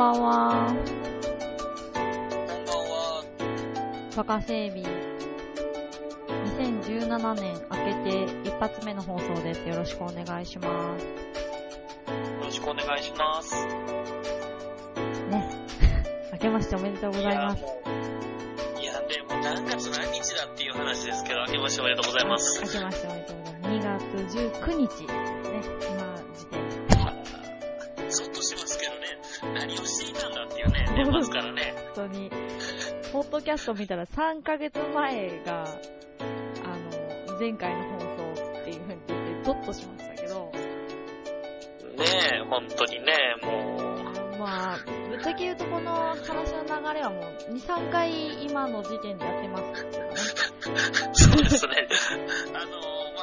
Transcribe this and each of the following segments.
んばんは。こんばんは。バカ整備。2017年明けて一発目の放送です。よろしくお願いします。よろしくお願いします。ね。明けましておめでとうございます。いやでも何月何日だっていう話ですけど、明けましておめでとうございます。明けましておめでとうございます。2月19日キャスト見たら3ヶ月前が、あの、前回の放送っていう風に言って、ゾッとしましたけど、ねえ、本当にね、もう、まあ、ぶっちゃけ言うとこの話の流れはもう2、3回今の時点でやってますけどね。そうですね。あのま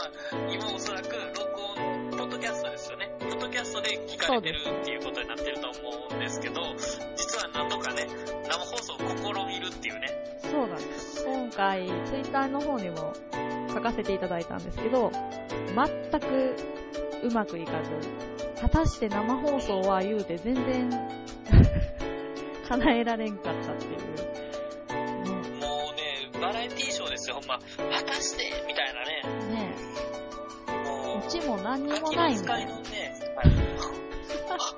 あ、今おそらく録音、ポッドキャストですよね。ポッドキャストで聞かれてるっていうことになってると思うんですけど、実は何度かね、生放送回、ツイッターの方にも書かせていただいたんですけど、全くうまくいかず、果たして生放送は言うて全然 叶えられんかったっていう。ねもうね、バラエティーショーですよ、ほんま。果たしてみたいなね。ねもう、オチも何にもないみたい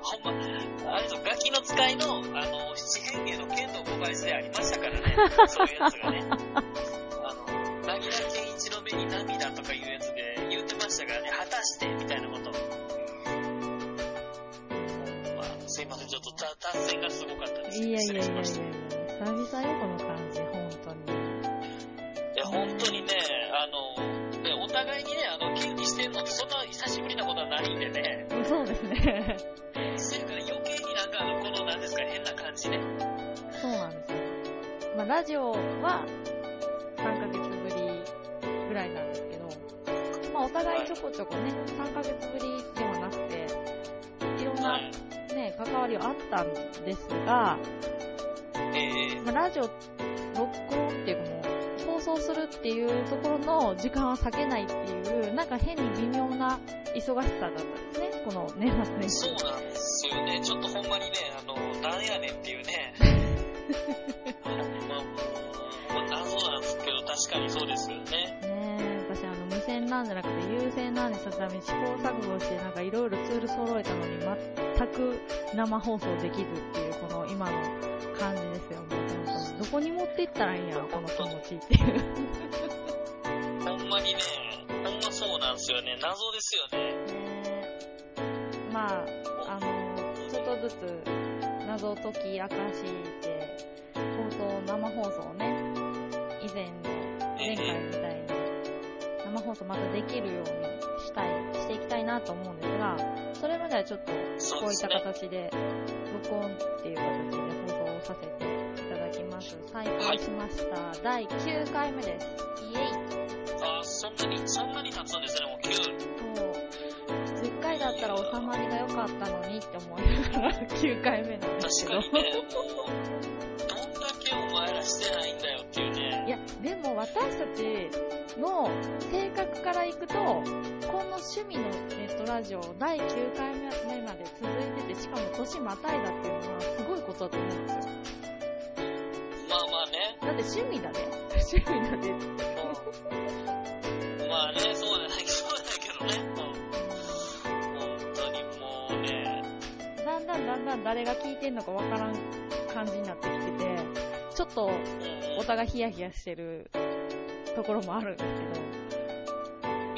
ほんま、あれですよガキの使いの、あの、七変化の剣道小林でありましたからね、そういうやつがね。たしてみたいなこと。まあ、すいません、ちょっとた達成がすごかったです。いやいやいやいや久々よ、この感じ、本当に。いや、本当にね、あの、ね、お互いにね、あの、元気してんのってそんな久しぶりなことはないんでね、そうですね。それから余計になんか、あの、この、なんですか、変な感じね。そうなんですよ。まあ、ラジオは3ヶ月ぶりぐらいなんですまあ、お互いちょこちょこね、3ヶ月ぶりではなくて、いろんなはい。ね、関わりはあったんですが、えー、まあ、ラジオ、録音っていうかもう、放送するっていうところの時間は避けないっていう、なんか変に微妙な忙しさだったんですね、この年末年始そう。なんですよね。ちょっとほんまにね、あの、なんやねんっていうね。んじゃなくて有線なんにするために試行錯誤してなんかいろいろツール揃えたのに全く生放送できずっていうこの今の感じですよ、もう。どこに持っていったらいいんやろ、この気持ちっていう。ほんまにね、ほんまそうなんですよね。謎ですよね。まあ、あの、ちょっとずつ謎解き明かして、放送、生放送ね、以前の前回みたいに生放送またできるようにしたい、していきたいなと思うんですが、それまではちょっとこういった。形で、録音っていう形で放送をさせていただきます。再開しました。第9回目です。イエイあ、そんなに、そんなに経つんですね、もう9。そう。10回だったら収まりが良かったのにって思いながら9回目なんですけど。確かにね、どんだけお前らしてないでも私たちの性格からいくと、この趣味のネットラジオ第9回目まで続いてて、しかも年またいだっていうのはすごいことだと思うんですよ。まあまあね。だって趣味だね。趣味だね。まあね、そうじゃないけど、そうだけどね。うん本当にもうね、だんだんだんだん誰が聞いてんのかわからん感じになってきてて、ちょっとうんお互いヒヤヒヤしてるところもあるんです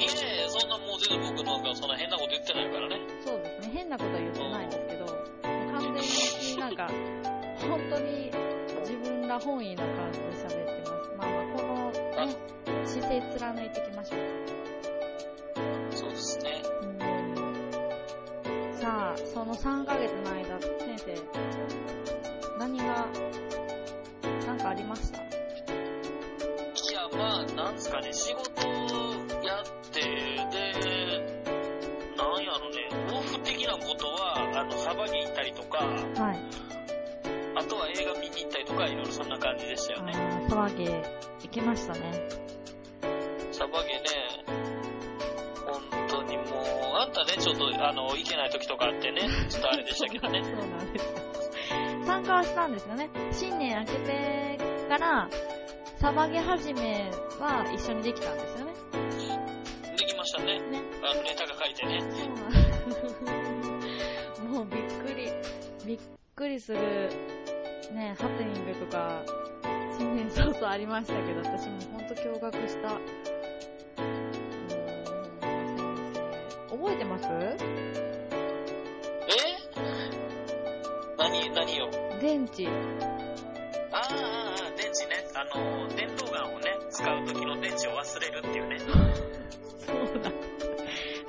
いやいや、そんなもう全然僕なんかそんな変なこと言ってないからね。けど、そうですね、変なことは言ってないんですけど、完全になんか、本当に自分ら本位な感じで喋ってます。まあまあ、このね、姿勢貫いていきましょう。そうですね。うんさあ、その3ヶ月の間、先生、何が、かありました？いや、まあ、なんですかね、仕事やって、で、なんやろね、オフ的なことは、あの、サバゲ行ったりとか、はい。あとは映画見に行ったりとか、いろいろそんな感じでしたよね。あー、騒げ、行きましたね。サバゲね、本当にもう、あんたね、ちょっと、あの、行けない時とかあってね、ちょっとあれでしたけどね。そうなんですよ。参加はしたんですよね。新年明けてから、サバゲ始めは一緒にできたんですよね。できましたね。ね。あの、レタが書いてね。そう。もうびっくり、びっくりする、ね、ハプニングとか、新年早々ありましたけど、私もほんと驚愕した。覚えてます？何、何よ。電池。ああ、ああ、電池ね。あの、電動ガンをね、使う時の電池を忘れるっていうね。そうだ。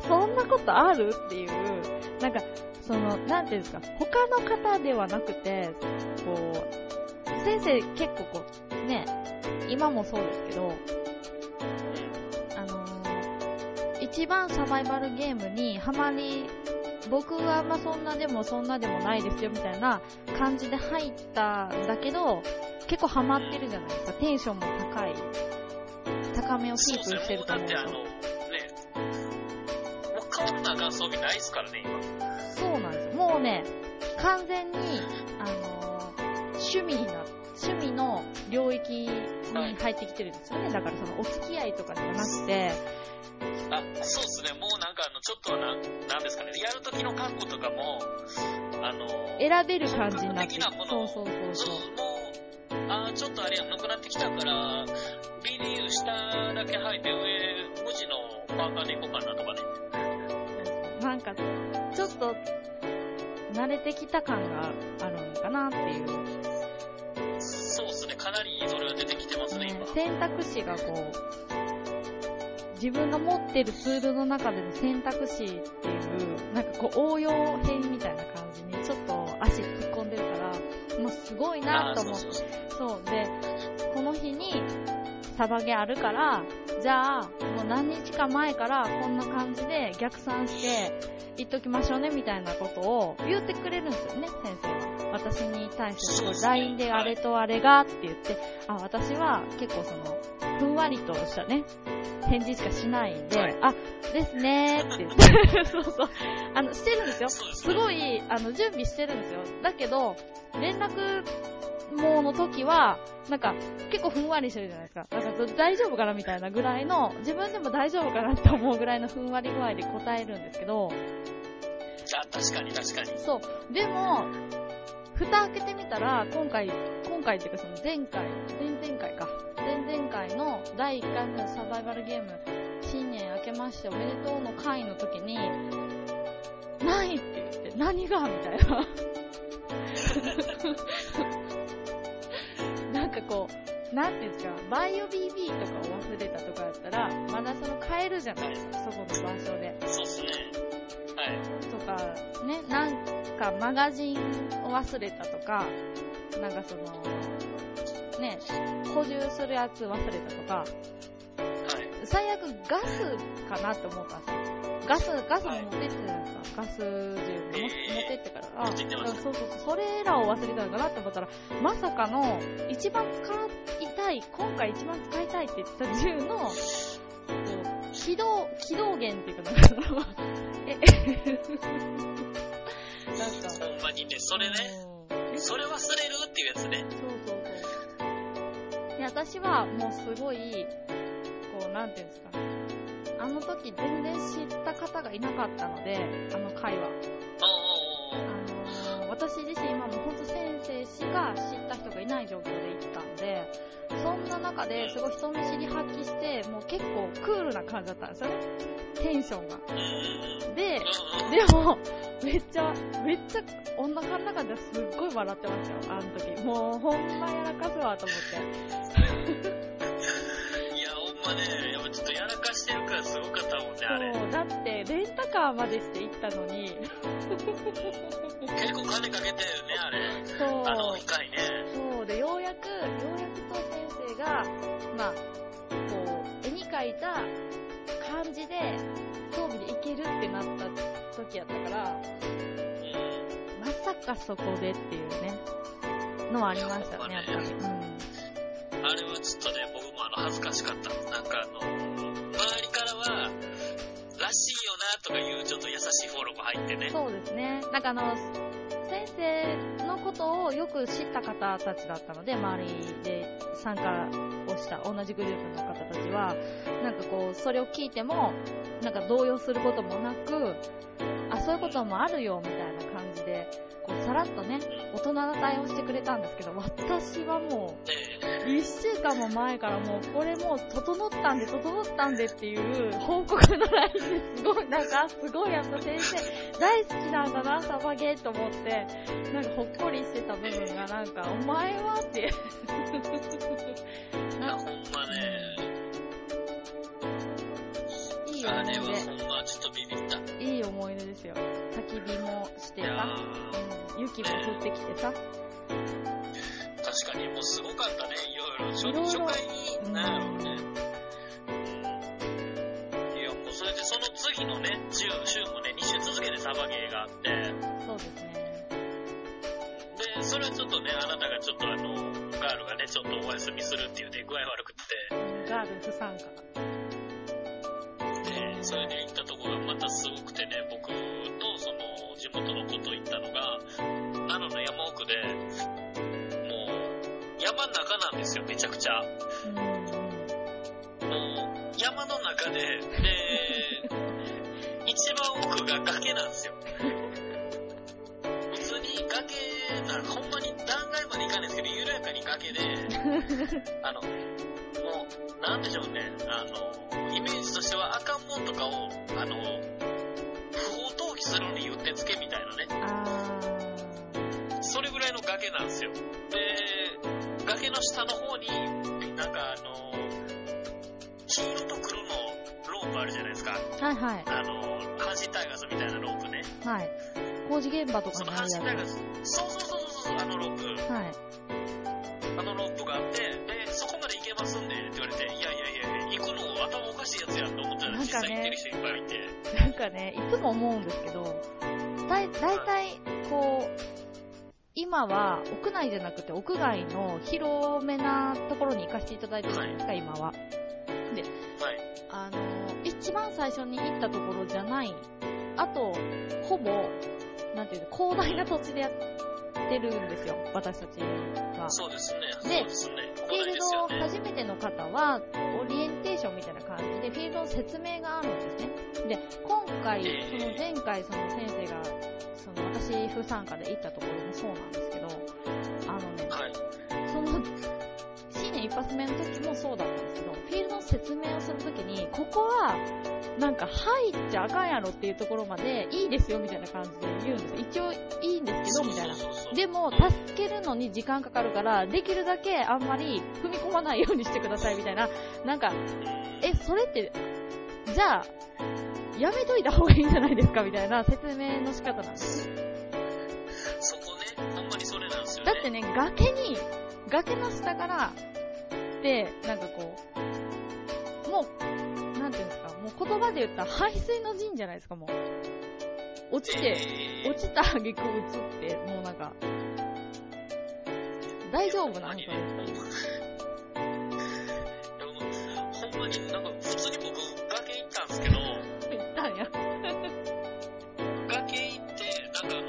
そんなことある？っていう、なんか、その、なんていうんですか、他の方ではなくて、こう、先生結構こう、ね、今もそうですけど、あのー一番サバイバルゲームにハマり、僕はあんまそんなでもそんなでもないですよみたいな感じで入ったんだけど、結構ハマってるじゃないですか。テンションも高い。高めをキープしてると思うそうですね。もうだってあの、と。ね、もう装備ないっすからね、今。そうなんですよ。もうね、完全に、あのー趣味にな、趣味の領域に入ってきてるんですよね。だからそのお付き合いとかじゃなくて、あ、そうっすね。もうなんかあの、ちょっとなん、なんですかね。やる時の格好とかも、あの、選べる感じになって本格的なものそうそうそう。もう、あーちょっとあれやんなくなってきたから、BDU 下だけ履いて上、無地のパーカーでいこうかなとかね。なんか、ちょっと、慣れてきた感があるのかなっていう。そうっすね。かなりそれは出てきてますね、ね今。選択肢がこう、自分が持ってるツールの中での選択肢っていう、なんかこう応用編みたいな感じにちょっと足突っ込んでるから、もうすごいなと思って。そう。で、この日にサバゲあるから、じゃあ、もう何日か前からこんな感じで逆算して言っときましょうねみたいなことを言ってくれるんですよね、先生は。私に対して LINE であれとあれがって言って、あ、私は結構その、ふんわりとしたね、返事しかしないんで、はいあ、ですねーって言って、そうそう。あの、してるんですよ。すすごい、あの、準備してるんですよ。だけど、連絡網の時は、なんか、結構ふんわりしてるじゃないですか。なんか、大丈夫かなみたいなぐらいの、自分でも大丈夫かなって思うぐらいのふんわり具合で答えるんですけど、あ、確かに確かに。そう。でも、蓋開けてみたら、今回、今回っていうかその前回、前々回か。前々回の第1回目のサバイバルゲーム、新年明けましておめでとうの回の時に、ないって言って、何がみたいな。なんかこう、なんていうんですか、バイオ BB とかを忘れたとかだったら、まだその買えるじゃないですか、そこの場所で。そうっすね。はい。とか、ね、なんかマガジンを忘れたとか、なんかその、ね、補充するやつ忘れたとか、はい。最悪ガスかなって思ったんですよ。ガス、ガスも持ってってたじゃないですか。ガス銃も持ってってから。あ、そうそうそう。それらを忘れたのかなって思ったら、まさかの、一番使いたい、今回一番使いたいって言ってた銃の、こう、起動、起動源っていうか、なんかえ、なんか、ほんまにね、それね、うんそれ忘れるっていうやつね。そう。で、私はもうすごい、こう、なんていうんですか。あの時全然知った方がいなかったので、あの回は。あのー私自身今も本当先生しか知った人がいない状況で行ったんで、そんな中ですごい人見知り発揮して、もう結構クールな感じだったんですよね。テンションが。で、でも、めっちゃ、めっちゃ、お腹の中ですっごい笑ってましたよ、あの時。もう、ほんまやらかすわ、と思って。いや、ほんまね、やっぱちょっとやらかね、あれ。そう、だって、レンタカーまでして行ったのに、結構金かけたよね、あれ。そう、あの、機械ね。そう、で、ようやく、ようやくと先生が、まあ、こう、絵に描いた感じで、装備でいけるってなった時やったから、うん。まさかそこでっていうね、のはありましたね、やっぱり。うん。あれはちょっとね、僕もあの、恥ずかしかった。なんかあの、周りからは、らしいよなとかいうちょっと優しいフォローも入ってね。そうですね。なんかあの、先生のことをよく知った方たちだったので、周りで参加をした同じグループの方たちは、なんかこう、それを聞いても、なんか動揺することもなく、そういうこともあるよ、みたいな感じで、こう、さらっとね、大人な対応してくれたんですけど、私はもう、一週間も前からもう、これもう、整ったんで、整ったんでっていう報告の LINE ですごい、なんか、すごいやっぱ先生、大好きなんだな、サバゲーと思って、なんかほっこりしてた部分が、なんか、お前はって。いや、ほんまね、いい思あれは。ほんまちょっとビビった。思い出ですよ。焚き火もしてさ、ーうん、雪も降ってきてさ、確かにもうすごかったね、いろいろ。初いろいろ初回に、なんやろうね。うんいや、もうそれでその次のね、週週もね、2週続けてサバゲーがあって、そうですね。で、それはちょっとね、あなたがちょっとあの、ガールがね、ちょっとお休みするっていうね、具合悪くって、うんガール不参加。で、それで行ったところがまたすごくてね、僕とその地元の子と行ったのが、奈良の山奥で、もう、山の中なんですよ、めちゃくちゃ。もう、山の中で、で、一番奥が崖なんですよ。に崖ほんまに断崖まで行かないんですけど、緩やかに崖で、あの、もう、なんでしょうね、あの、イメージとしては赤んもんとかを、あの、不法投棄するのにうってつけみたいなね、あそれぐらいの崖なんですよ。で、崖の下の方に、なんかあの、黄色と黒のロープあるじゃないですか。ー。はいはい。あの、阪神タイガースみたいなロープね。はい。工事現場とかにあるや阪神タイガース、そうそうそうそうそう、あのロープ。つ。はい。あのロープがあって、で、そこまで行けますんでって言われて、いやいやいや、行くの頭おかしいやつやんと思ったら、なんかね実際行ってる人いっぱいいて。なんかね、いつも思うんですけど、だい、だいたい、こう、今は屋内じゃなくて屋外の広めなところに行かせていただいてるじゃないですか、今は。はい。あの、一番最初に行ったところじゃない、あと、ほぼ、なんていうの、広大な土地でやってるんですよ、私たちは。そうですね。ですね。フィール。ド初めての方は、オリエンテーションみたいな感じで、フィールドの説明があるんですね。で、今回、ええその前回、その先生が、その私不参加で行ったところもそうなんですけど、あのね、はい。その、新年一発目の時もそうだったんですフィールドの説明をするときに、ここは、なんか入っちゃあかんやろっていうところまでいいですよみたいな感じで言うんですよ。一応いいんですけど、みたいな。でも、助けるのに時間かかるから、できるだけあんまり踏み込まないようにしてくださいみたいな。なんか、え、それって、じゃあ、やめといた方がいいんじゃないですかみたいな説明の仕方なんです。そこね、ほんまにそれなんですよね。だってね、崖に、崖の下から、で、なんかこう、もう、なんていうんですか、もう言葉で言ったら排水の陣じゃないですか、もう。落ちて、えー落ちた挙句映って、もうなんか、大丈夫なんかほんまにねでもほんまになんか普通に僕崖行ったんですけど、言ったんや。崖行って、なんかあの、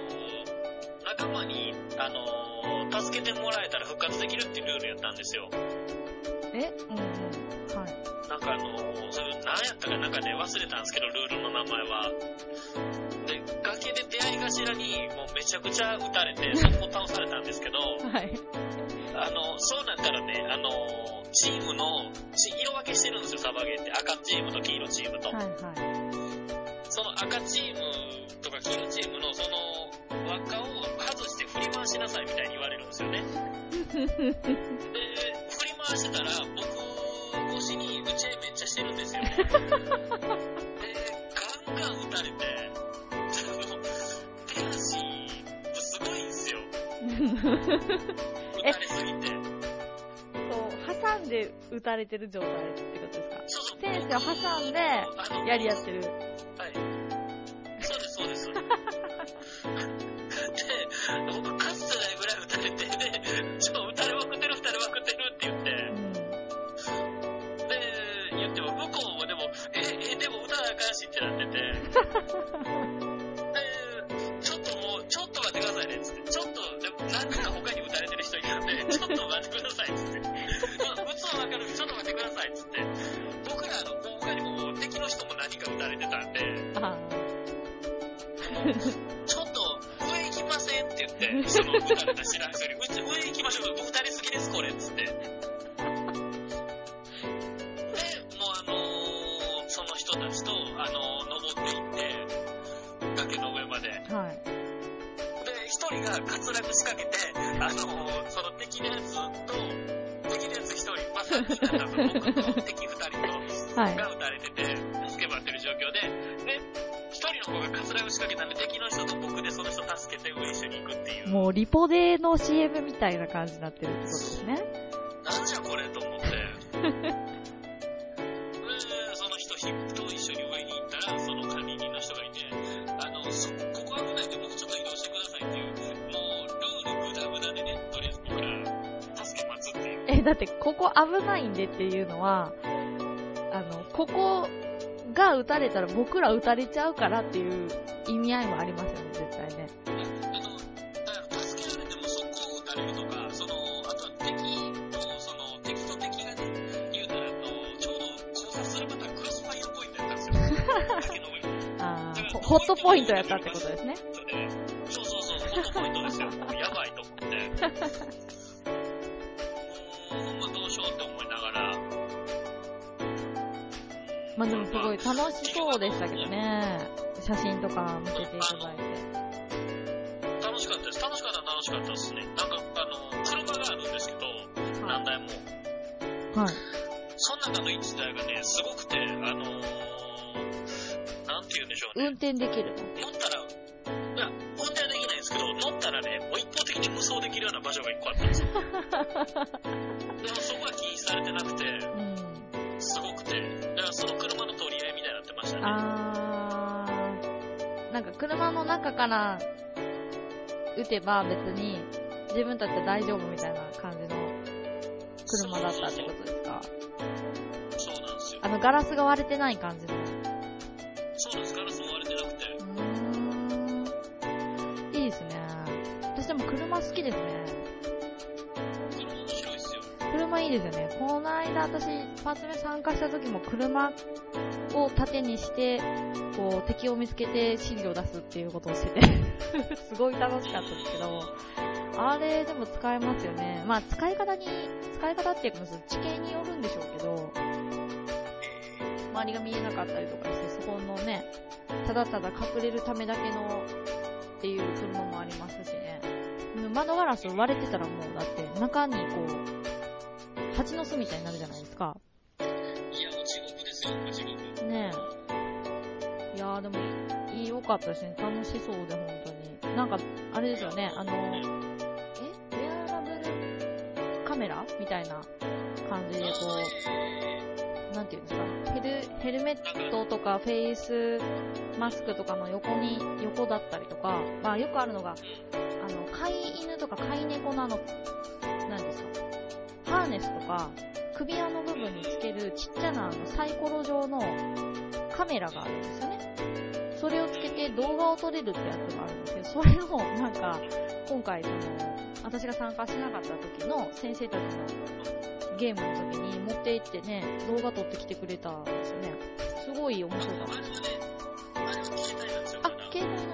仲間に、あの、助けてもらえたら復活できるっていうルールやったんですよ。え？うん。なんかあの、それ何やったかなんかね、忘れたんですけど、ルールの名前は。で、崖で出会い頭に、もうめちゃくちゃ撃たれて、そこ倒されたんですけど、はい。あの、そうなったらね、あの、チームの、ち色分けしてるんですよ、サバゲーって。赤チームと黄色チームと。はいはい。その赤チームとか黄色チームのその輪っかを外して振り回しなさいみたいに言われるんですよね。で、振り回してたら僕越しに打ち合いめっちゃしてるんですよ。で、ガンガン打たれて、手足、すごいんですよ。打たれすぎて。そう、挟んで撃たれてる状態ってことですか？そうそう。先生を挟んで、やり合ってる。Muchas gracias. ポデの CM みたいな感じになってるってことですね。なんじゃこれと思って。で、その人と一緒に上に行ったら、その管理人の人がいて、あの、そここ危ないんで僕ちょっと移動してくださいっていう、もう、ルールグダグダでね、とりあえず僕ら、助け待つっていう。え、だって、ここ危ないんでっていうのは、あの、ここが撃たれたら僕ら撃たれちゃうからっていう意味合いもありますホットポイントやったってことですね。そうそうそう、ホットポイントですよ。やばいと思って。もう、ほんまどうしようって思いながら、まあでもすごい楽しそうでしたけどね。写真とか見せていただいて。運転できるの？乗ったら、いや、運転はできないんですけど、乗ったらね、もう一方的に無双できるような場所が一個あったんですよ。でもそこは禁止されてなくて、うん。すごくて、だからその車の取り合いみたいになってましたね。あー、なんか車の中から撃てば別に自分たちは大丈夫みたいな感じの車だったってことですか？そうなんですよ。あのガラスが割れてない感じの。私、パーツ目参加した時も車を盾にして、こう、敵を見つけて指示を出すっていうことをしてて、すごい楽しかったですけど、あれでも使えますよね。まあ、使い方に、使い方っていうか、地形によるんでしょうけど、周りが見えなかったりとかして、そこのね、ただただ隠れるためだけのっていう車もありますしね。窓ガラス割れてたらもう、だって中にこう、蜂の巣みたいになるじゃないですか。いや、もう地獄ですよ、地獄。ねえ。いやーでも、いい、良かったですね。楽しそうで、本当に。なんか、あれですよね、あの、え？ウェアラブルカメラみたいな感じで、こう、なんていうんですか、ヘル、ヘルメットとかフェイスマスクとかの横に、横だったりとか、まあよくあるのが、あの、飼い犬とか飼い猫なんですか、ハーネスとか、首輪の部分につけるちっちゃなあのサイコロ状のカメラがあるんですよね。それをつけて動画を撮れるってやつがあるんですけど、それをなんか、今回その、私が参加しなかった時の先生たちのゲームの時に持って行ってね、動画撮ってきてくれたんですよね。すごい面白かった。あ、携帯な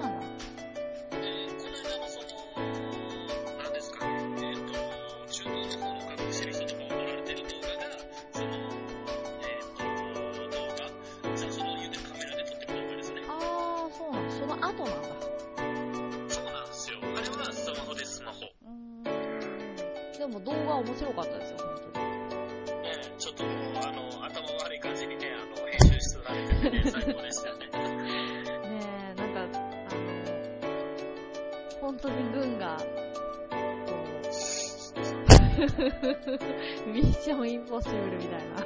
ね、最高でしたよね。ねえ、なんか、あの、本当に軍が、ミッションインポッシブルみたいな。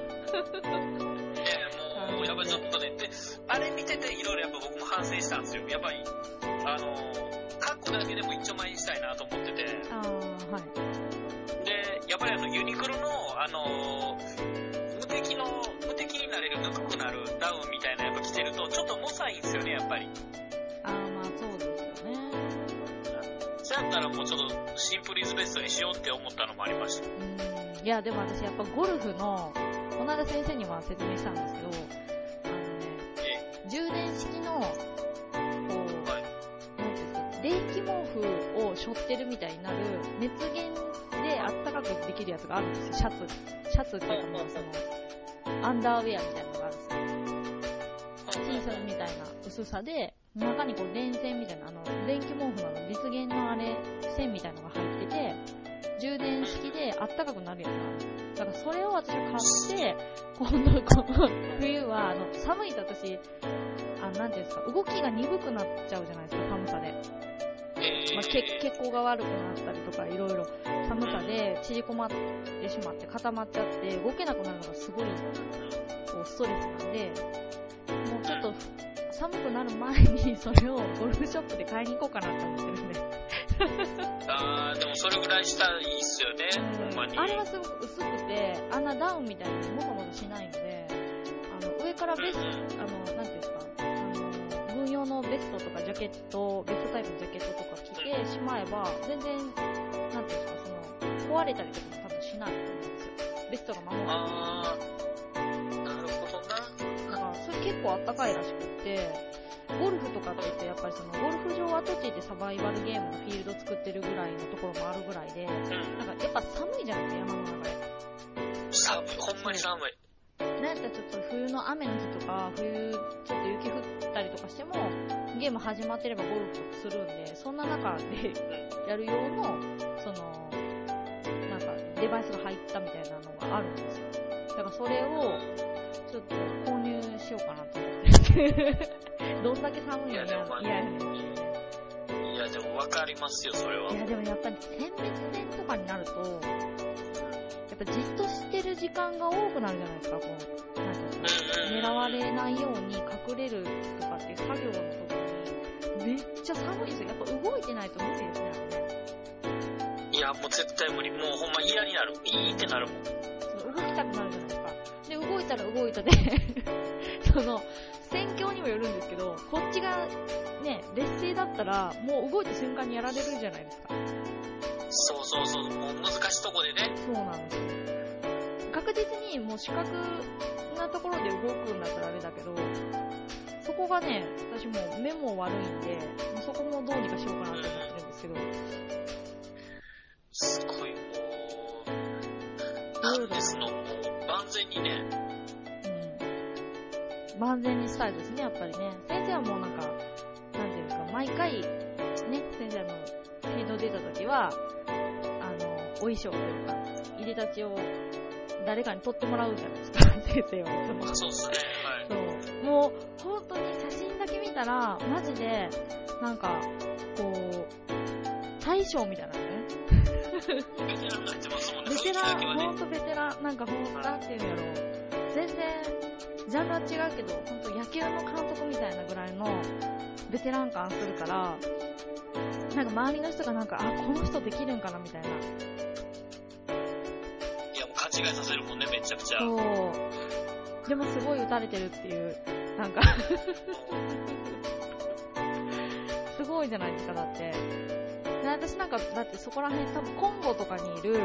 ええもう、やっぱりちょっとね、で、あれ見てていろいろやっぱ僕も反省したんですよ。やっぱり、あの、カッコだけでも一丁前にしたいなと思ってて、あー、はい。で、やっぱりあの、ユニクロの、あの、らもうちょっとシンプルイズベストにしようって思ったのもありました。うーん。いや、でも私やっぱゴルフの、この間先生には説明したんですけど、あのね、え充電式の、こう、はい電気毛布を背負ってるみたいになる熱源であったかくできるやつがあるんですよ、シャツ。シャツっていうかもうその、アンダーウェアみたいなのがあるんですよ。T シャツみたいな薄さで、中にこう電線みたいな、あの、電気毛布の実現のあれ、線みたいなのが入ってて、充電式であったかくなるやつ。だからそれを私は買って、今度この冬は、あの、寒いと私、あなんていうんですか、動きが鈍くなっちゃうじゃないですか、寒さで。まあ、血血行が悪くなったりとか、いろいろ寒さで縮こまってしまって固まっちゃって動けなくなるのがすごいこうストレスなんで、寒くなる前にそれをゴルフショップで買いに行こうかなと思ってるんで。あー、でもそれぐらいしたらいいっすよね、ほんまに。あれはすごく薄くて、あんなダウンみたいにもこもこしないので、あの、上からベスト、あの、なんていうんですか、あの、軍用のベストとかジャケット、ベストタイプのジャケットとか着てしまえば、全然、なんていうんですか、その、壊れたりとかも多分しないと思うんですよ。ベストが守る。あー、結構あったかいらしくって、ゴルフとかって言って、やっぱりその、ゴルフ場跡地でサバイバルゲームのフィールド作ってるぐらいのところもあるぐらいで、うん。なんかやっぱ寒いじゃないですか、山の中で。寒い、ほんまに寒い。なんやったらちょっと冬の雨の日とか、冬ちょっと雪降ったりとかしても、ゲーム始まってればゴルフとかするんで、そんな中でやる用の、その、なんかデバイスが入ったみたいなのがあるんですよ。だからそれを、ちょっとしようかなと思って。どんだけ寒いの嫌いやでもいや、でも分かりますよ、それは。いやでもやっぱり選別戦とかになると、やっぱじっとしてる時間が多くなるじゃないですか、こう、なんていうんですか。狙われないように隠れるとかっていう作業の時に、めっちゃ寒いですよ。やっぱ動いてないと無理ですね。いや、もう絶対無理。もうほんま嫌になる。いいってなるもん。動きたくなるじゃないですか。で、動いたら動いたで、その、戦況にもよるんですけど、こっちがね、劣勢だったら、もう動いた瞬間にやられるじゃないですか。そうそうそう。もう難しいとこでね。そうなんですよ。確実にもう視覚なところで動くんだったらあれだけど、そこがね、私もう目も悪いんで、もうそこもどうにかしようかなと思ってるんですけど、すごいもう、なんですの、もう万全にしたいですね、やっぱりね。先生はもうなんか、なんていうか、毎回、ね、先生のフィード出た時は、あの、お衣装というか、入れたちを誰かに撮ってもらうじゃないですか、先生は。いつもそうっすね、はい。そう。もう、本当に写真だけ見たら、マジで、なんか、こう、大将みたいなのね。ベテランになってますもんね、ベテラン、ほんとベテラン、なんかほんと、なんていうんやろう。全然、ジャンルは違うけど、ほんと野球の監督みたいなぐらいの、ベテラン感するから、なんか周りの人がなんか、あ、この人できるんかなみたいな。いや、もう勘違いさせるもんね、めちゃくちゃ。そう。でもすごい打たれてるっていう、なんか すごいじゃないですか、だって。で私なんか、だってそこら辺多分コンゴとかにいる、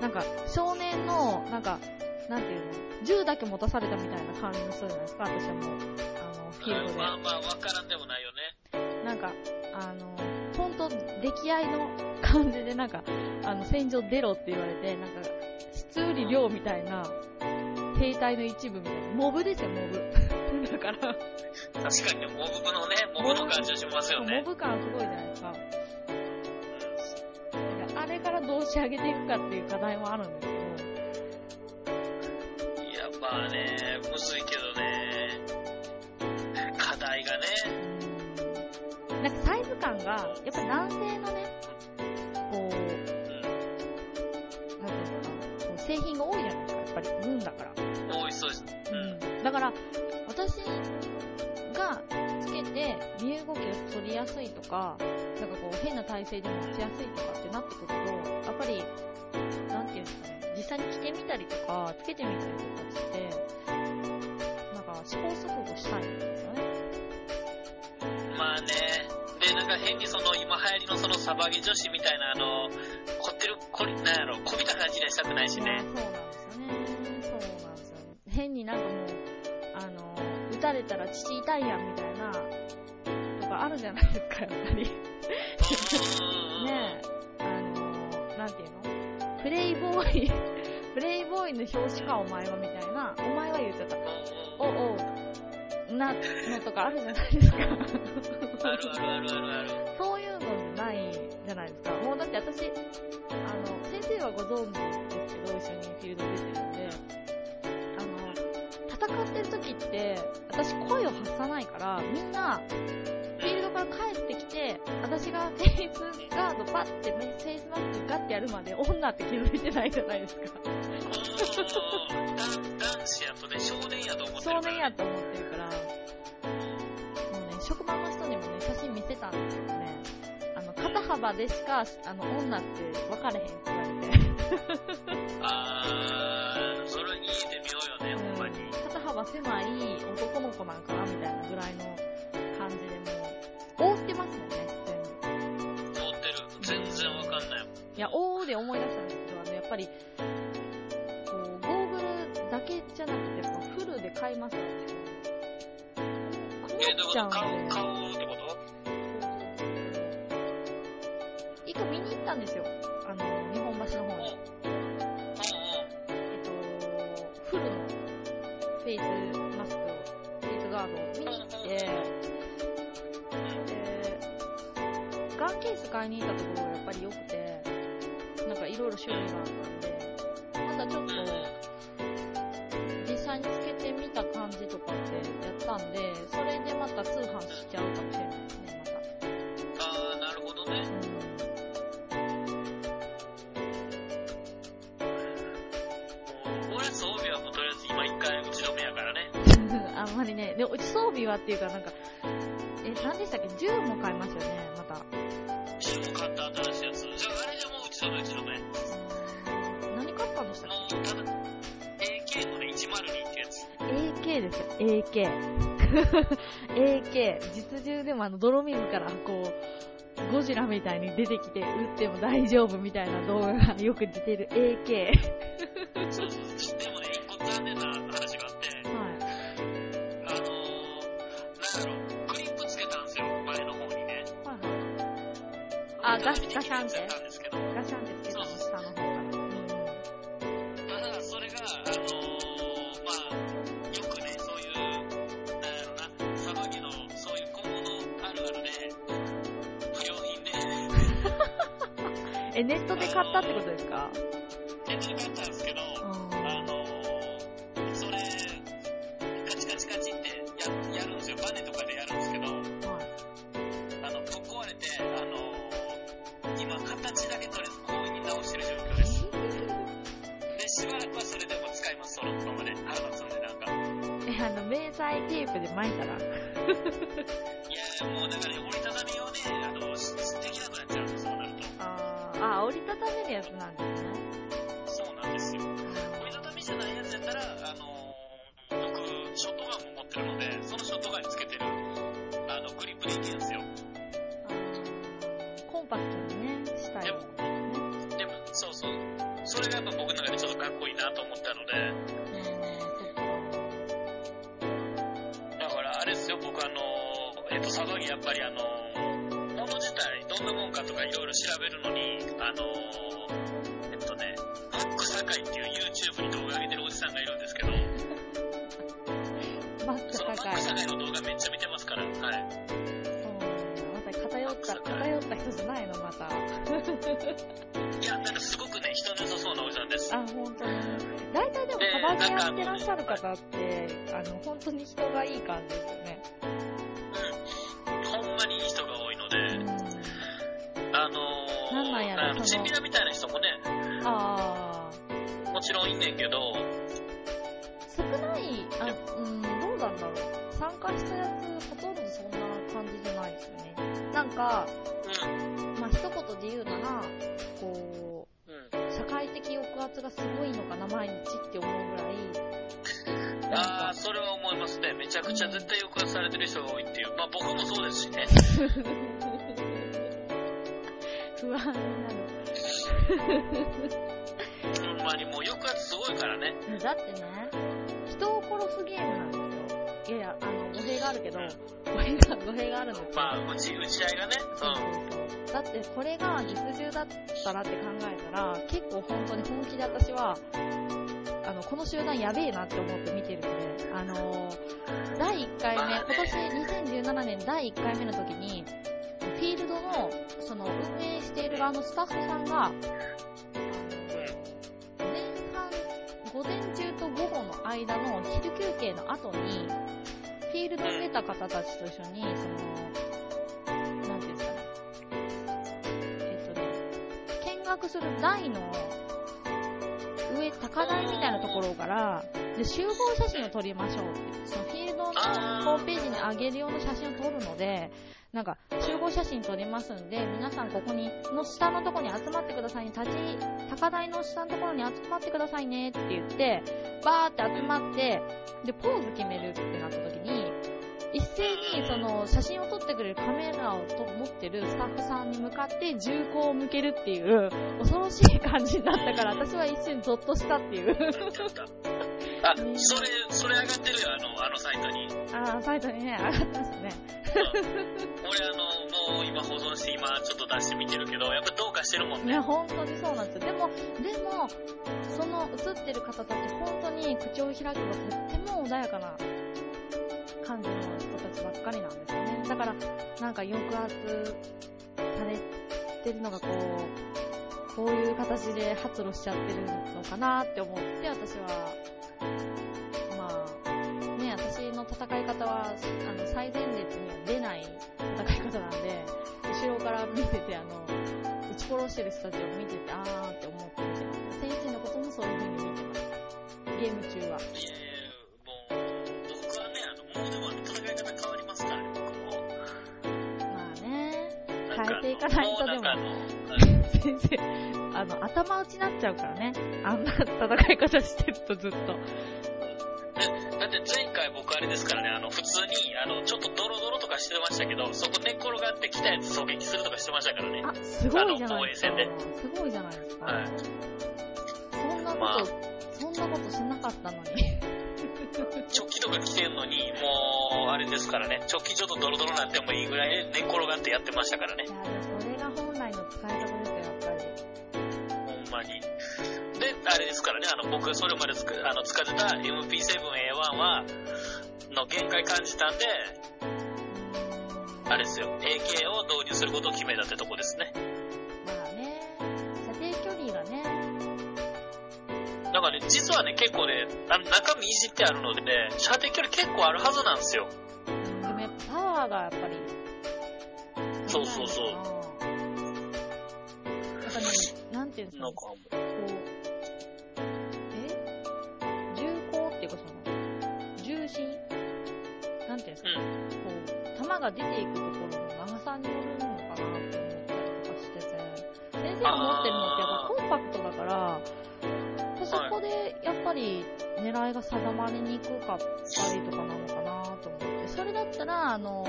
なんか少年の、なんか、なんていうの、銃だけ持たされたみたいな感じの人じゃないですか、私はもう、あの、フィールドで。まあまあ、わからんでもないよね。なんか、あの、ほんと、出来合いの感じで、なんか、あの、戦場出ろって言われて、なんか、質売り量みたいな、兵隊の一部みたいな、モブですよ、モブ。だから、確かにね、モブのね、モブの感じがしますよねモ。ブ感すごいじゃないですか。あれからどう仕上げていくかっていう課題もあるんでまあね、むずいけどね。課題がね。なんかサイズ感が、やっぱ男性のね、こう、うん。なんていうんですか、こう製品が多いじゃないですか、やっぱり、軍だから。多いそうです。うん。だから、私がつけて身動きを取りやすいとか、なんかこう変な体勢で持ちやすいとかってなってくると、やっぱり、ですかね、実際に着てみたりとか、つけてみたりとかして、なんか試行錯誤したいんですよね。まあね。で、なんか変にその、今流行りのそのサバゲ女子みたいなあの、凝ってる、こり、なんやろ、こびた感じにはしたくないしね。そうなんですよね。そうなんですよ。変になんかもう、あの、撃たれたら父痛いやんみたいな、とかかあるじゃないですか、やっぱり。うん ねえ、あのー、なんていうの？プレイボーイ、プレイボーイの表紙か、お前は、みたいな。お前は言っちゃった。おおう、な、のとかあるじゃないですか。あるあるあるあるある。そういうのじゃないじゃないですか。もうだって私、あの、先生はご存知ですけど、一緒にフィールド出てるんで、あの、戦ってる時って、私声を発さないから、みんな、私がフェイスガードパッて、フェイスマスクガッてやるまで女って気づいてないじゃないですか。うん男男子やとね、少年やと思って少るから、年やと思ってるから、もうね、職場の人にもね、写真見せたんですけどね、あの、肩幅でしか、あの、女って分かれへんって言われて、あー、それいいで見ようよね、ほんまに。肩幅狭い男の子なんかなみたいなぐらいのいや、覆うで思い出したんですけど、あの、やっぱり、こう、ゴーグルだけじゃなくて、やっぱフルで買いますよ、え、どういうこと？困っちゃうんで。顔、顔ってこと？一個見に行ったんですよ。あの、日本橋の方に。えっと、フルのフェイスマスクを、フェイスガードを見に来て、で、ガンケース買いに行ったところがやっぱり良くて、いろいろ種類があったんで、またちょっと、実際につけてみた感じとかってやったんで、それでまた通販しちゃうかもしれないですね、また。あー、なるほどね。もう俺装備はもうとりあえず今一回打ち止めやからね。うん。あんまりね、で、うち装備はっていうかなんか、え、何でしたっけ？銃も買いましたよね、?AK ですよ、AK。AK。実銃でもあの、泥水からこう、ゴジラみたいに出てきて撃っても大丈夫みたいな動画がよく出てる AK。そうそうそう。でもね、一個残念な話があって、はい。あのー、なんやろ、クリップつけたんですよ、前の方にね。はいはい。あ、ガシガシャンって折りたたみじゃないやつやったら、あのー、僕、ショットガンも持ってるので、そのショットガンにつけてる、あの、グリップでいいんですよ。コンパクトにね、したいでもでも、そうそう。それがやっぱ僕の中でちょっとかっこいいなと思ったので、だからあれですよ、僕あのー、えっと、騒ぎやっぱりあのー、もの自体、どんなもんかとかいろいろ調べるのに、あのー、なんかってらっしゃる方って、あの、本当に人がいい感じですよね。うん。ほんまにいい人が多いので、うん。あのー、なんなんやろチンピラみたいな人もね、ああ。もちろんいんねんけど、少ない、あ、うん、どうなんだろう。参加したやつ、ほとんどそんな感じじゃないですよね。なんか、うん。まあ、一言で言うなら、こうん。う、社会的抑圧がすごいのかほんまにもう抑圧すごいからね。だってね、人を殺すゲームなんですよ。いやいや、あの、語弊があるけど、語弊が、語弊があるんですけど。まあ、打ち、打ち合いがね。そうそうそう。だって、これが実銃だったらって考えたら、結構本当に本気で私は、あの、この集団やべえなって思って見てるんで、あのー、第1回目、今年2017年第1回目の時に、フィールドの、その、運営している側のスタッフさんが、前半、午前中と午後の間の昼休憩の後に、フィールドに出た方たちと一緒に、その、なんていうんですかね、えっとね、見学する台の上、高台みたいなところから、で、集合写真を撮りましょうってそのフィールドのホームページに上げる用の写真を撮るので、なんか、合写真撮りますんで、皆さんここに、の下のところに集まってくださいね、立ち、高台の下のところに集まってくださいねって言って、バーって集まって、で、ポーズ決めるってなった時に、一斉にその写真を撮ってくれるカメラをと持ってるスタッフさんに向かって銃口を向けるっていう恐ろしい感じになったから私は一瞬ゾッとしたっていう。あ、それ、それ上がってるよ、あの、あのサイトに。ああ、サイトにね、上がってますね。俺あの、もう今保存して今ちょっと出してみてるけど、やっぱどうかしてるもんね。いや、本当にそうなんですよ。でも、でも、その映ってる方たち、本当に口を開けばとっても穏やかな感じのかりなんですよね。だから、なんか抑圧されてるのがこう、こういう形で発露しちゃってるのかなって思って、私は、まあ、ね、私の戦い方は、あの、最前列には出ない戦い方なんで、後ろから見てて、あの、撃ち殺してる人たちを見てて、あーって思って見てます。先生のこともそういう風に見てます。ゲーム中は。かないとでも先生、あの、頭打ちになっちゃうからね。あんな戦い方してるとずっと。だって前回僕あれですからね、あの、普通に、あの、ちょっとドロドロとかしてましたけど、そこ寝っ転がってきたやつ狙撃するとかしてましたからね。あ、すごいじゃないですか。すごいじゃないですか。はいそんなこと、まあそんなことしなかったのに。チョッキとか着てんのに、もう、あれですからね、チョッキちょっとドロドロなってもいいぐらいで寝っ転がってやってましたからねそれが本来の使い方ですよ、やっぱり。ほんまに。で、あれですからね、あの、僕それまでつくあの使ってた MP7A1 は、の限界感じたんで、あれですよ、AK を導入することを決めたってとこですね。なんかね、実はね、結構ね、あの中身いじってあるのでね、射程距離結構あるはずなんですよ。うんでもやっぱパワーがやっぱり。そうそうそう。やっぱね、なんていうんですか、なんか、こう、え？重厚っていうかその、重心？なんていうんですか、うん。こう、弾が出ていくところの長さによるのかなって思ったりとかしてて、先生が持ってるのってやっぱコンパクトだから、そこでやっぱり狙いが定まりにくかったりとかなのかなと思って、それだったら、あの、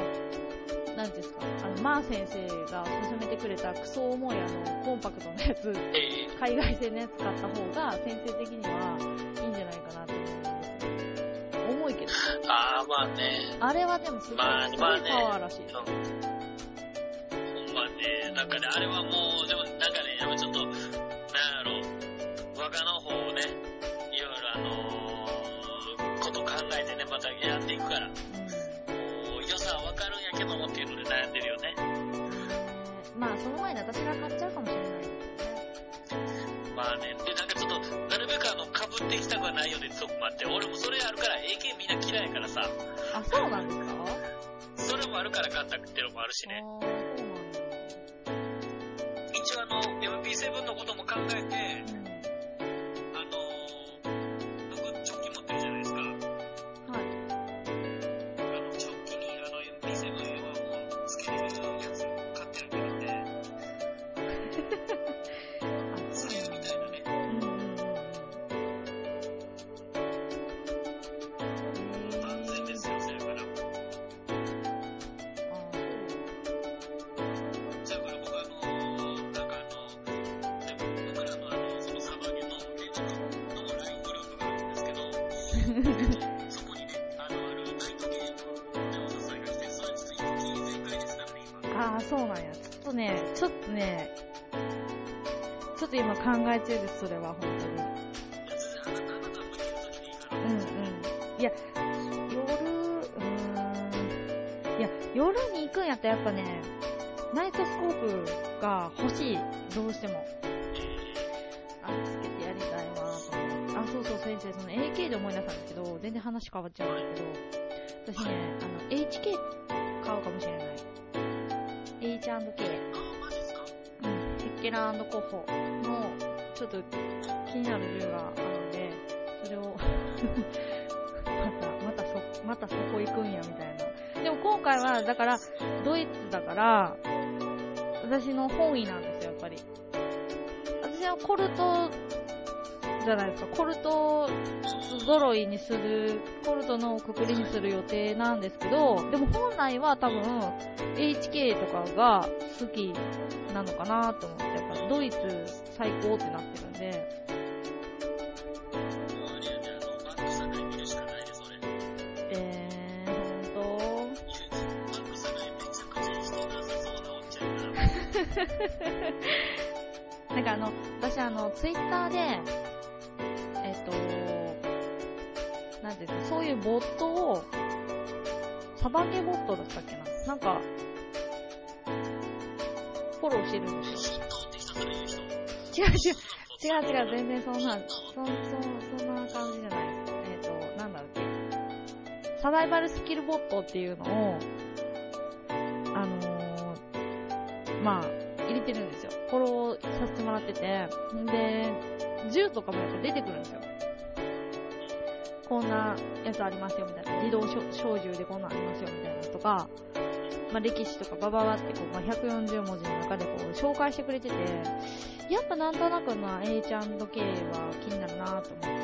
なんですか、あの、マー先生が勧めてくれたクソ重いあの、コンパクトなやつ、えー海外製のやつ買った方が先生的にはいいんじゃないかなと思うんですよ。重いけど。あー、まあね、あれはでもすごい、パワーらしいです。うんほんまね、なんかね、あれはもう、でも悩んでるよね。うん。まあ、その前に私が買っちゃうかもしれない。まあね、で、なんかちょっと、なるべくあの、被っていきたくはないよねってとこもあって、俺もそれあるから AK みんな嫌いやからさ、あ、そうなんですか？それもあるから買ったっていうのもあるしね。一応あの、MP7 のことも考えて、うん。をつけれるやつ買ってるからね、あ、それみたいなね。うんうんうん。安全ですよ、それから。あそれから僕あのー、なんかあの、でも僕らのあの、そのサバゲの建築の LINE グループがあるんですけど、そうなんや。ちょっとね、ちょっとね、ちょっと今考え中です、それは、本当に。うんうん。いや、夜、うーん。いや、夜に行くんやったらやっぱね、ナイトスコープが欲しい。どうしても。あ、つけてやりたいなと思って。あ、そうそう、先生、その AK で思い出したんですけど、全然話変わっちゃうんですけど、私ね、あの、HK ケラコッホの、ちょっと気になる銃があるんで、それを また、またそ、またそこ行くんや、みたいな。でも今回は、だから、ドイツだから、私の本意なんですよ、やっぱり。私はコルト、じゃないですか、コルト揃いにする、コルトのくくりにする予定なんですけど、でも本来は多分、HK とかが好きなのかなと思って、やっぱドイツ最高ってなってるんで、えー、ほんと、なんか。あの、私あの、ツイッターで、えっ、と、なんていうんですか、そういうボットを、サバゲボットだったっけななんか、ォローしてるんですよ。違う違う。違う違う、全然そんな、そん、そ、そんな感じじゃない。えっ、と、なんだろうっけ。サバイバルスキルボットっていうのを、あのー、まあ、入れてるんですよ。フォローさせてもらってて。で、銃とかもやっぱ出てくるんですよ。こんなやつありますよ、みたいな。自動小銃でこんなんありますよ、みたいなとか、まあ、歴史とかバババってこう、まあ、140文字の中でこう、紹介してくれてて、やっぱなんとなくな H&K は気になるなと思っ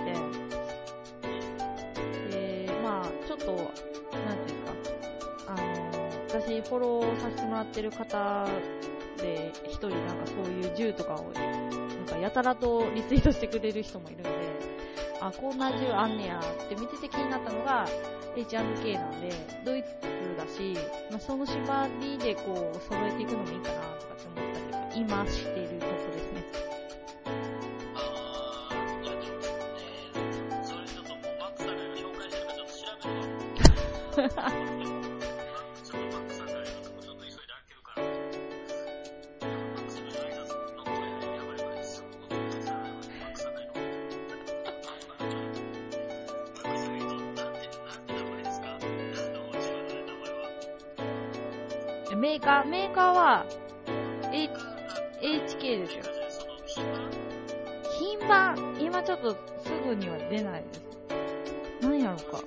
て、で、まあ、ちょっと、なんていうか、あの、私フォローさせてもらってる方で、一人なんかそういう銃とかを、なんかやたらとリツイートしてくれる人もいるんで、あ、こんな銃あんねやって見てて気になったのが H&K なんで、ドイツだし、まあ、その縛りでこう、揃えていくのもいいかなとかって思ったりとか、今しているとこですね。あー、いや、でも、ね、そとックサガイが紹介してるかちょっと調べるわ。出ないです。何やろか。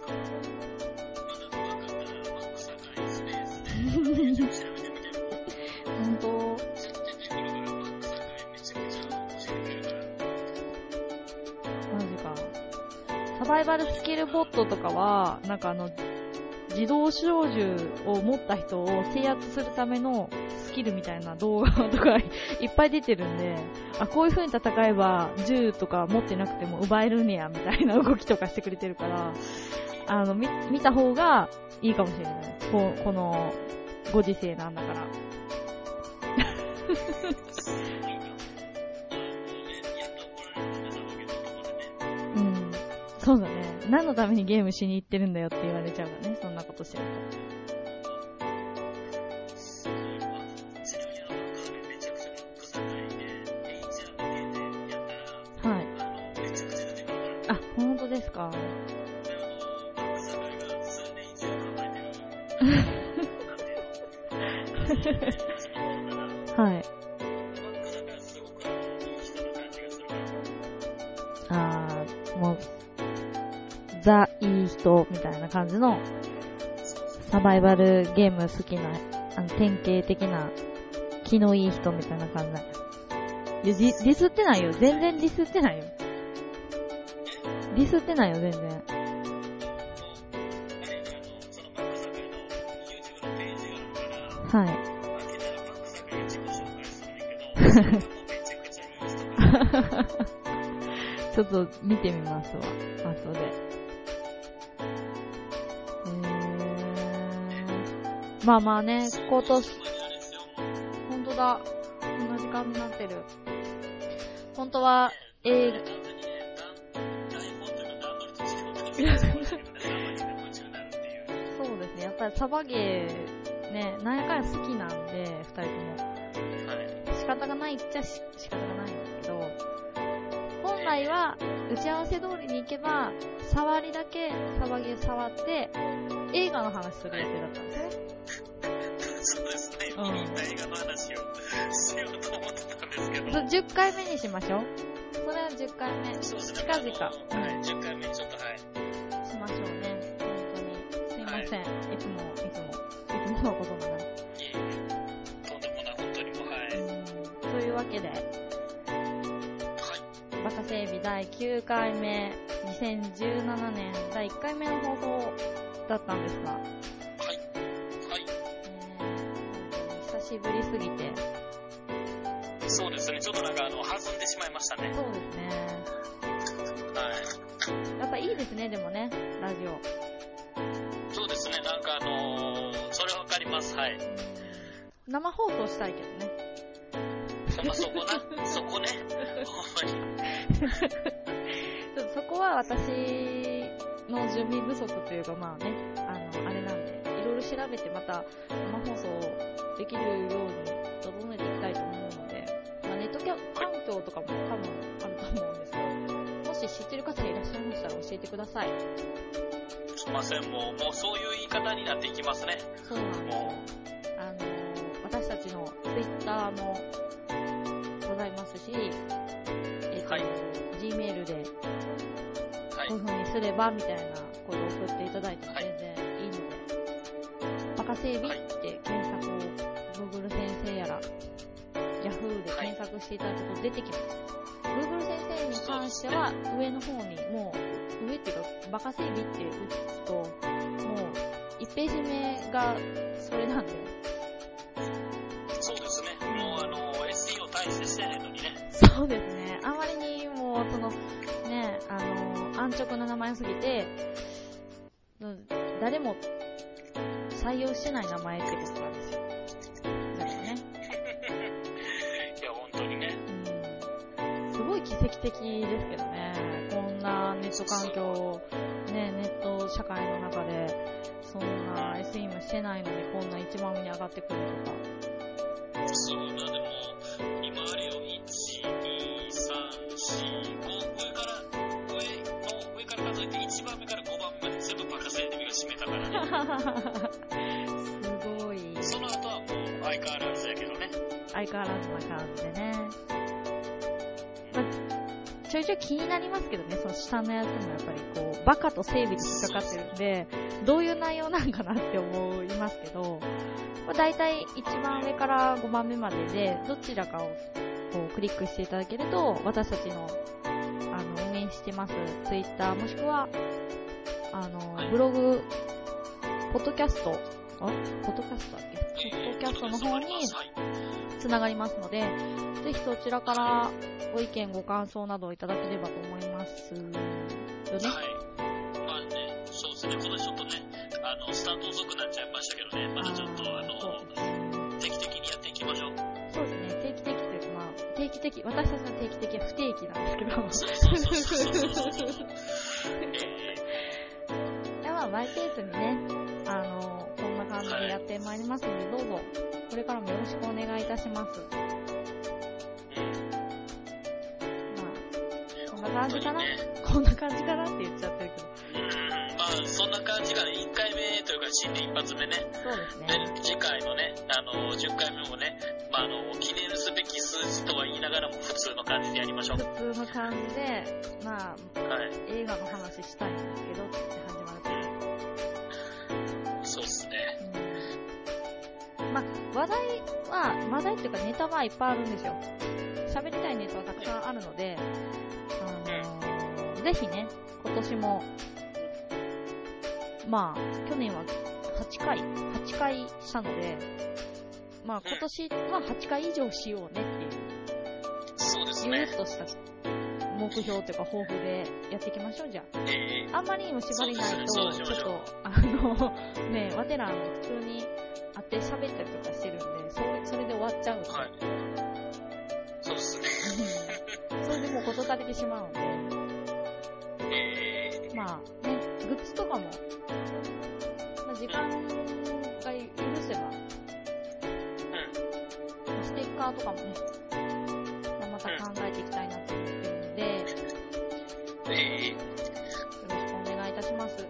本当？マジか。サバイバルスキルボットとかは、なんかあの、自動小銃を持った人を制圧するためのスキルみたいな動画とか いっぱい出てるんで、あ、こういう風に戦えば銃とか持ってなくても奪えるねや、みたいな動きとかしてくれてるから、あの、見、見た方がいいかもしれない。ここのご時世なんだから。うん。そうだね。何のためにゲームしに行ってるんだよって言われちゃうからね。そんなことしてると。あ、本当ですか？はい。あー、もう、ザ・いい人みたいな感じのサバイバルゲーム好きな、あの、典型的な、気のいい人みたいな感じだ。いや、ディスってないよ。全然ディスってないよ。ディスってないよ、全然。はい。ちょっと見てみますわ。後で。えー、まあまあね、今年、だ。こんな時間になってる。本当は、映サバゲー、ね、なんやかんや好きなんで、二人とも。はい。仕方がないっちゃし仕方がないんですけど、本来は打ち合わせ通りに行けば、触りだけサバゲー触って、映画の話する予定だったんですよね。そうですね、うん映画の話をしようと思ってたんですけど。そ10回目にしましょう。それは10回目。そうですね。近々はい、10回目にちょっと、はい。しましょうね。本当に。すいません。い、つも、いつも、いつものことなのに。いとんでもない、本当にもう、はい。うんというわけで、はい。バカ整備第9回目、2017年第1回目の放送だったんですが、はい。はい。えー、久しぶりすぎて、そうですね、ちょっとなんか、あの、弾んでしまいましたね。そうですね。はい。やっぱいいですね、でもね、ラジオ。はい。うん生放送したいけどね。まそこな、そこね。ほんまに。ちょっとそこは私の準備不足というか、まあね、あの、あれなんで、いろいろ調べてまた生放送できるように整えていきたいと思うので、まあ、ネットキャ環境とかも多分あると思うんですけど、もし知ってる方いらっしゃいましたら教えてください。すいません、もう、もうそういう言い方になっていきますね。そうなんです。あの、私たちの Twitter もございますし、えっ、と、はい。Gmail ではい。こういう風にすればみたいなことを送っていただいても全然いいので、バカ整備って検索を Google 先生やら Yahoo で検索していただくと出てきます。Google 先生に関しては上の方にもう、上っていうかバカ整備って打つと、もう1ページ目がそれなんで、そうですね、もうあの、SEO 大してしてないのにね。そうですね。あまりにもう、その、ね、あの、安直な名前すぎて、うん誰も採用してない名前ってことなんですよ。だからね。いや、本当にね。うん。すごい奇跡的ですけどね。こんなネット環境、ね、ネット社会の中で、そんな SE もしてないのにこんな一番上に上がってくるとか。そうな、でも、今あれよ、1、2、3、4、5、上から、上の、上から数えて1番目から5番目まで全部が占めたからね。すごい。その後はもう相変わらずやけどね。相変わらずな感じでね。まあ、ちょいちょい気になりますけどね、その下のやつもやっぱりこう、バカと整備に引っかかってるんで、どういう内容なんかなって思いますけど、まあ、大体一番上から5番目までで、どちらかをこうクリックしていただけると、私たちの、あの、応援してます、ツイッターもしくは、あの、ブログ、ポッドキャスト、あポッドキャストだっけ？ポッドキャストの方にはい。つながりますので、ぜひそちらからご意見、ご感想などをいただければと思いますよね？はい。まあね、そうですね、今年ちょっとね、あの、スタート遅くなっちゃいましたけどね、まだちょっと、あの、定期的にやっていきましょう。そうですね、定期的というか、まあ、定期的、私たちの定期的は不定期なんですけど、そうそうそうそうそうそう。えいやまあ、マイペースにね、あの、こんな感じでやってまいりますので、どうぞ、これからもよろしくお願いいたします。感じかな、こんな感じかなって言っちゃってるけど、うん、まあ、そんな感じがね、1回目というか、新年一発目ね、そうですね。で次回のね、あの、10回目もね、まあ、あの、記念すべき数字とは言いながらも普通の感じでやりましょう。普通の感じで、まあ、はい。映画の話したいんですけどって始まると、そうっすね。うんまあ、話題は、話題っていうかネタはいっぱいあるんですよ。喋りたいネタはたくさんあるので、あのーぜひね、今年も、まあ、去年は8回、8回したので、まあ今年は8回以上しようねっていう、そうですねぎゅーっ。とした目標というか抱負でやっていきましょう、じゃえーあ。あんまりにも縛りないと、ちょっと、あの、ね、わてら普通に会って喋ったりとかしてるんで、それそれで終わっちゃうはい。そうですね。うんそれでもう事足りてしまうんで、えー、まあね、グッズとかも、まあ、時間が許せば、うん。ステッカーとかもね、まあまた考えていきたいなと思ってるんで、よえろしくお願いいたします。ー、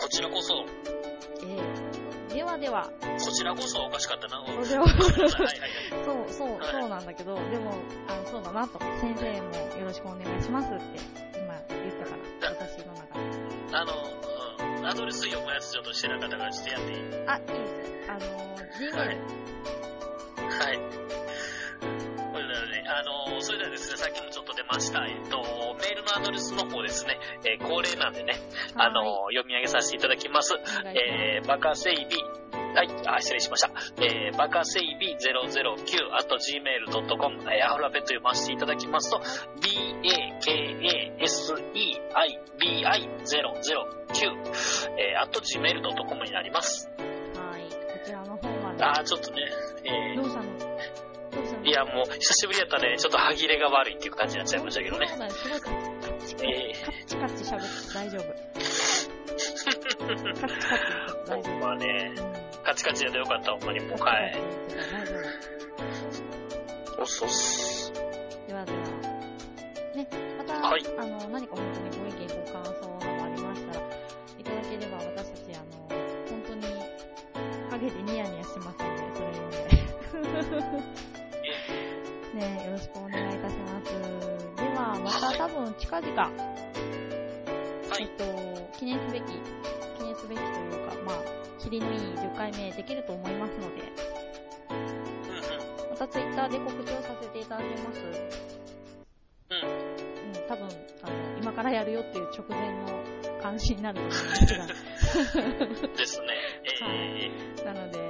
こちらこそ、えー、ではでは、こちらこそおかしかったな。そう、そう、そうなんだけど、でも、そうだなと、先生もよろしくお願いしますって、今言ったから、私の中で。あの、うん、アドレス読むやつちょっとしてなかったからしてやっていいあ、いいです。あの、Gmail、はいはい。これだね、あの、それではですね、さっきもちょっと出ました、えっと、メールのアドレスの方ですね、えー恒例なんでね、あの、読み上げさせていただきます。ます。えー、バカセイビ、はい、あ、失礼しました。えー、バカセイビ009 at gmail.com、えー、アルファベット読ませていただきますと、b-a-k-a-s-e-i-b-i009、えー、at gmail.com になります。はい。こちらの方まで。あー、ちょっとね、えどうしたの？どうしたの？ー、いや、もう、久しぶりやったね、ちょっと歯切れが悪いっていう感じになっちゃいましたけどね。そうだよ、すごいカッチカチ、えカッチカチ喋って大丈夫。カッチカチー、ほ大丈んまね。カチカチやでよかった、ほんまに。もう、カはい。おっそっす。ではでは、ね、また、はいあの、何か本当にご意見、ご感想などありましたら、いただければ私たち、あの、本当に、陰でニヤニヤしますので、それ読んで。ね、よろしくお願いいたします。では、また多分近々、はい。えっと、記念すべき、記念すべきというか、まあ、切りのいい10回目できると思いますので。またツイッターで告知をさせていただきます。うん。うん、多分、あの、今からやるよっていう直前の監視になると思うんですが、ですね。えー、なので、ぜ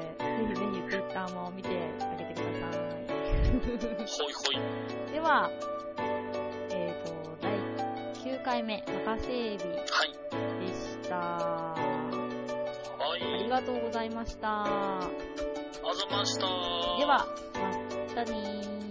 ひぜひツイッターも見てあげてくださほいほい。い。では、9回目、中整備ではい。した。はありい。がとうございました。あざました。では、またねー。